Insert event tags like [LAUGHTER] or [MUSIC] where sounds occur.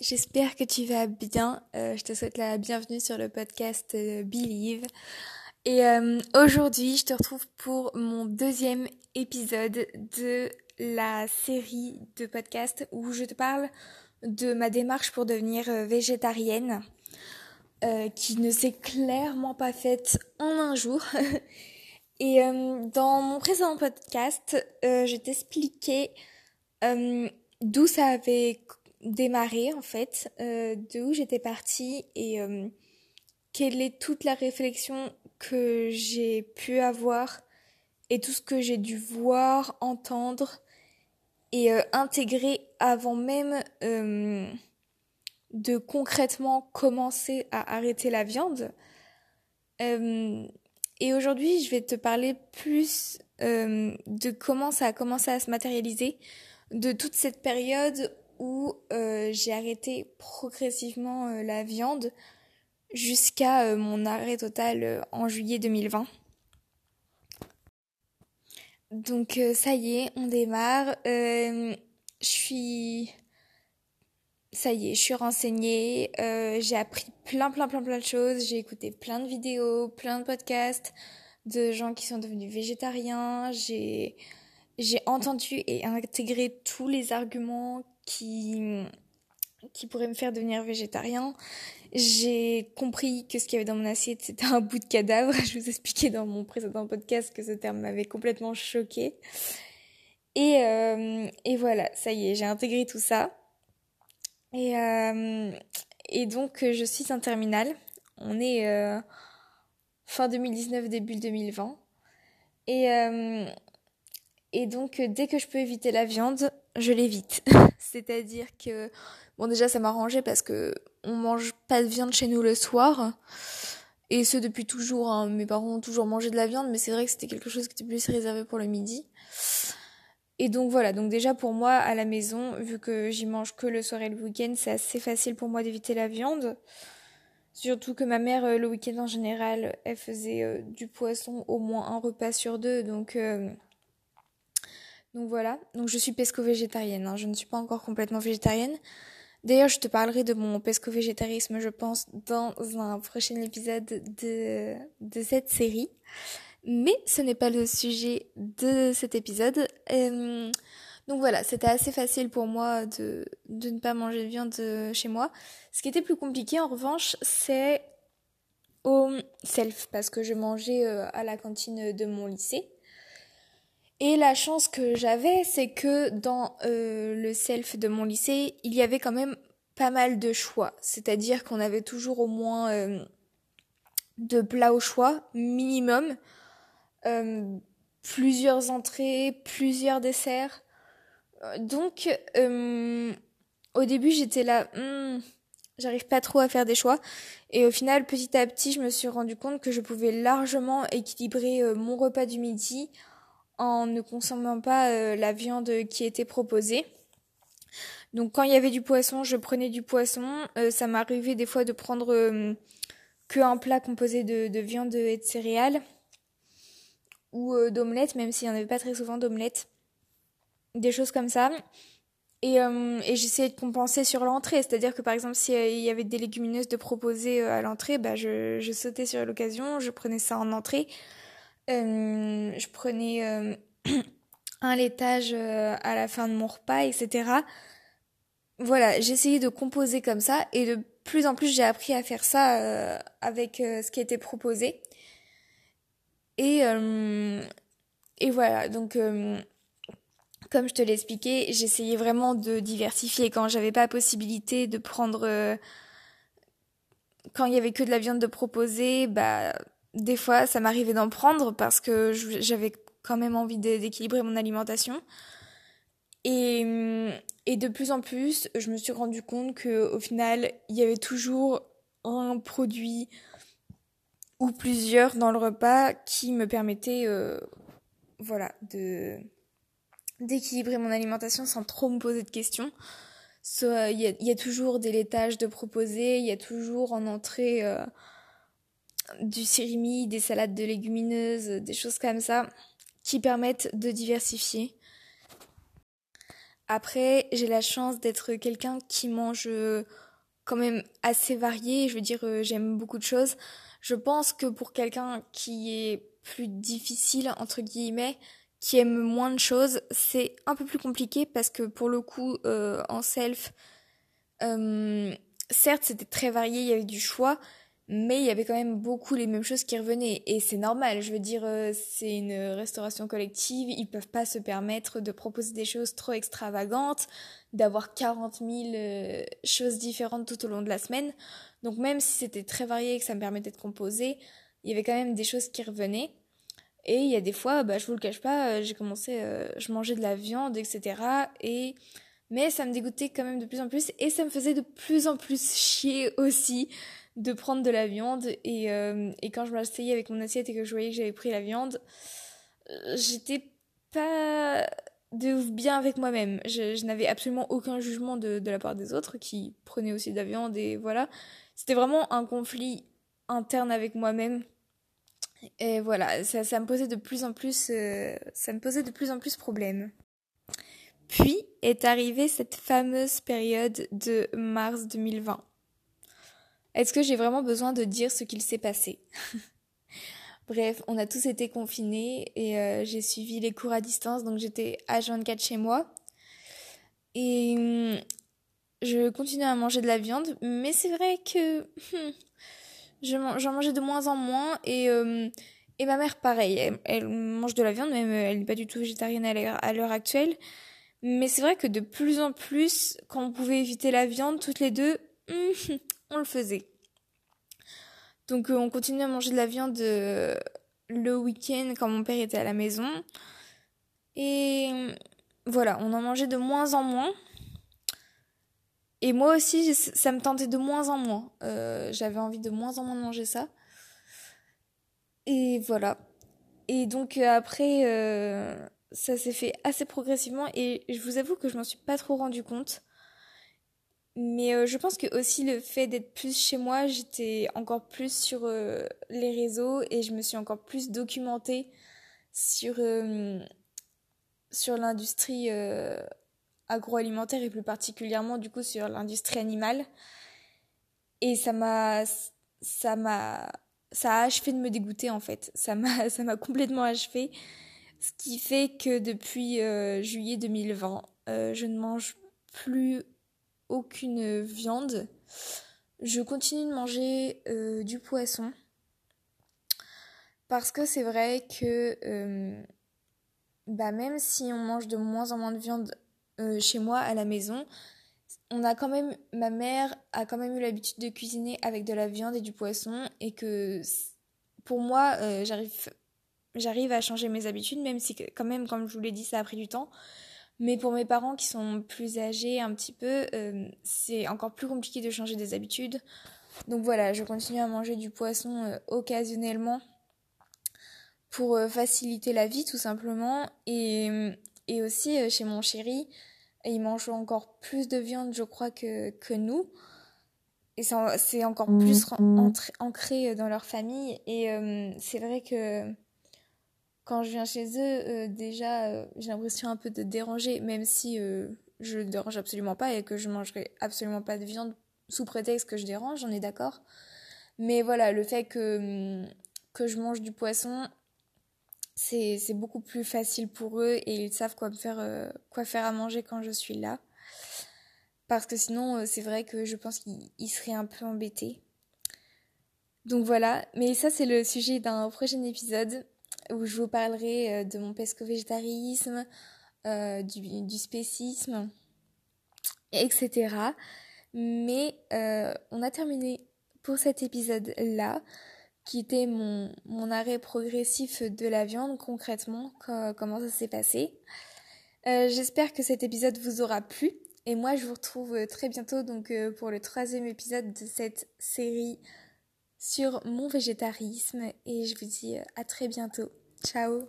J'espère que tu vas bien. Euh, je te souhaite la bienvenue sur le podcast euh, Believe. Et euh, aujourd'hui, je te retrouve pour mon deuxième épisode de la série de podcasts où je te parle de ma démarche pour devenir végétarienne, qui ne s'est clairement pas faite en un jour. [LAUGHS] Et dans mon précédent podcast, je t'expliquais d'où ça avait démarrer en fait, euh, de où j'étais partie et euh, quelle est toute la réflexion que j'ai pu avoir et tout ce que j'ai dû voir, entendre et euh, intégrer avant même de concrètement commencer à arrêter la viande. et aujourd'hui, je vais te parler plus de comment ça a commencé à se matérialiser, de toute cette période où euh, j'ai arrêté progressivement euh, la viande jusqu'à euh, mon arrêt total en juillet 2020. Donc ça y est, on démarre. je suis... Ça y est, je suis renseignée, j'ai appris plein plein plein plein de choses, j'ai écouté plein de vidéos, plein de podcasts de gens qui sont devenus végétariens, j'ai j'ai entendu et intégré tous les arguments qui, qui pourrait me faire devenir végétarien. J'ai compris que ce qu'il y avait dans mon assiette, c'était un bout de cadavre. [LAUGHS] Je vous expliquais dans mon précédent podcast que ce terme m'avait complètement choqué. Et, euh, et voilà, ça y est, j'ai intégré tout ça. Et, euh, et donc, je suis en terminale. On est euh, fin 2019, début 2020. Et, euh, et donc, dès que je peux éviter la viande, je l'évite. [LAUGHS] C'est-à-dire que, bon, déjà, ça m'arrangeait parce que on mange pas de viande chez nous le soir. Et ce, depuis toujours. Hein. Mes parents ont toujours mangé de la viande, mais c'est vrai que c'était quelque chose qui était plus réservé pour le midi. Et donc voilà, donc déjà pour moi à la maison, vu que j'y mange que le soir et le week-end, c'est assez facile pour moi d'éviter la viande. Surtout que ma mère, euh, le week-end en général, elle faisait euh, du poisson au moins un repas sur deux, donc euh, donc voilà, donc je suis pesco-végétarienne, hein. je ne suis pas encore complètement végétarienne. D'ailleurs, je te parlerai de mon pesco-végétarisme, je pense, dans un prochain épisode de, de cette série. Mais ce n'est pas le sujet de cet épisode. Euh, donc voilà, c'était assez facile pour moi de, de ne pas manger de viande euh, chez moi. Ce qui était plus compliqué, en revanche, c'est au self, parce que je mangeais euh, à la cantine de mon lycée. Et la chance que j'avais, c'est que dans euh, le self de mon lycée, il y avait quand même pas mal de choix. C'est-à-dire qu'on avait toujours au moins euh, deux plats au choix, minimum. Euh, plusieurs entrées, plusieurs desserts. Donc, au début, j'étais là, hmm, j'arrive pas trop à faire des choix. Et au final, petit à petit, je me suis rendu compte que je pouvais largement équilibrer mon repas du midi en ne consommant pas euh, la viande qui était proposée. Donc quand il y avait du poisson, je prenais du poisson. Euh, ça m'arrivait des fois de prendre euh, que un plat composé de, viande et de céréales ou d'omelette, même s'il n'y en avait pas très souvent d'omelette. Des choses comme ça. Et, j'essayais de compenser sur l'entrée, c'est-à-dire que par exemple s'il y avait des légumineuses de proposer à l'entrée, bah je sautais sur l'occasion, je prenais ça en entrée. Euh, je prenais euh, [CLEARS THROAT] un laitage euh, à la fin de mon repas, etc. Voilà, j'essayais de composer comme ça et de plus en plus j'ai appris à faire ça avec ce qui était proposé. Et, et voilà, donc comme je te l'ai expliqué, j'essayais vraiment de diversifier quand j'avais pas possibilité de prendre quand il y avait que de la viande de proposer, bah des fois, ça m'arrivait d'en prendre parce que j'avais quand même envie d'équilibrer mon alimentation. Et, et, de plus en plus, je me suis rendu compte que au final, il y avait toujours un produit ou plusieurs dans le repas qui me permettaient, euh, voilà, de d'équilibrer mon alimentation sans trop me poser de questions. Il y, a, y, a, toujours des laitages de proposer, il y a toujours en entrée euh, du surimi, des salades de légumineuses, des choses comme ça qui permettent de diversifier. Après, j'ai la chance d'être quelqu'un qui mange quand même assez varié. Je veux dire, j'aime beaucoup de choses. Je pense que pour quelqu'un qui est plus difficile, entre guillemets, qui aime moins de choses, c'est un peu plus compliqué parce que pour le coup, en self, certes, c'était très varié, il y avait du choix, mais il y avait quand même beaucoup les mêmes choses qui revenaient. Et c'est normal, je veux dire, euh, c'est une restauration collective, ils peuvent pas se permettre de proposer des choses trop extravagantes, d'avoir 40 000 euh, choses différentes tout au long de la semaine. Donc même si c'était très varié et que ça me permettait de composer, il y avait quand même des choses qui revenaient. Et il y a des fois, bah, je vous le cache pas, euh, j'ai commencé, je mangeais de la viande, etc. Et mais ça me dégoûtait quand même de plus en plus et ça me faisait de plus en plus chier aussi de prendre de la viande et, euh, et quand je m'asseyais avec mon assiette et que je voyais que j'avais pris la viande, j'étais pas de bien avec moi-même. Je, n'avais absolument aucun jugement de, de la part des autres qui prenaient aussi de la viande et voilà. C'était vraiment un conflit interne avec moi-même. Et voilà, ça, ça me posait de plus en plus, euh, ça me posait de plus en plus problème. Puis est arrivée cette fameuse période de mars 2020. Est-ce que j'ai vraiment besoin de dire ce qu'il s'est passé? [LAUGHS] Bref, on a tous été confinés et euh, j'ai suivi les cours à distance, donc j'étais H24 chez moi. Et hum, je continuais à manger de la viande, mais c'est vrai que hum, j'en mangeais de moins en moins et, hum, et ma mère pareil, elle, mange de la viande, même elle n'est pas du tout végétarienne à l'heure actuelle. Mais c'est vrai que de plus en plus, quand on pouvait éviter la viande, toutes les deux, [LAUGHS] on le faisait. Donc euh, on continuait à manger de la viande euh, le week-end quand mon père était à la maison. Et voilà, on en mangeait de moins en moins. Et moi aussi, ça me tentait de moins en moins. Euh, j'avais envie de moins en moins de manger ça. Et voilà. Et donc après, ça s'est fait assez progressivement et je vous avoue que je m'en suis pas trop rendu compte. Mais euh, je pense que aussi le fait d'être plus chez moi, j'étais encore plus sur euh, les réseaux et je me suis encore plus documentée sur, euh, sur l'industrie agroalimentaire et plus particulièrement du coup sur l'industrie animale. Et ça m'a ça m'a ça a achevé de me dégoûter en fait. Ça m'a [LAUGHS] ça m'a complètement achevé. Ce qui fait que depuis juillet 2020, je ne mange plus aucune viande. Je continue de manger euh, du poisson. Parce que c'est vrai que euh, bah même si on mange de moins en moins de viande euh, chez moi à la maison, on a quand même ma mère a quand même eu l'habitude de cuisiner avec de la viande et du poisson et que pour moi j'arrive j'arrive à changer mes habitudes même si quand même comme je vous l'ai dit ça a pris du temps mais pour mes parents qui sont plus âgés un petit peu, euh, c'est encore plus compliqué de changer des habitudes. Donc voilà, je continue à manger du poisson euh, occasionnellement pour euh, faciliter la vie tout simplement. Et, et aussi chez mon chéri, il mange encore plus de viande je crois que, que nous. Et c'est encore plus mmh. ancré dans leur famille. Et c'est vrai que quand je viens chez eux, euh, déjà, euh, j'ai l'impression un peu de déranger, même si euh, je ne dérange absolument pas et que je mangerai absolument pas de viande sous prétexte que je dérange, j'en ai d'accord. Mais voilà, le fait que, hum, que je mange du poisson, c'est beaucoup plus facile pour eux et ils savent quoi, me faire, quoi faire à manger quand je suis là. Parce que sinon, c'est vrai que je pense qu'ils seraient un peu embêtés. Donc voilà, mais ça c'est le sujet d'un prochain épisode où je vous parlerai euh, de mon pesco-végétarisme, euh, du, spécisme, etc. Mais euh, on a terminé pour cet épisode-là, qui était mon, mon, arrêt progressif de la viande, concrètement, comment ça s'est passé. J'espère que cet épisode vous aura plu. Et moi, je vous retrouve très bientôt donc pour le troisième épisode de cette série sur mon végétarisme et je vous dis à très bientôt. Ciao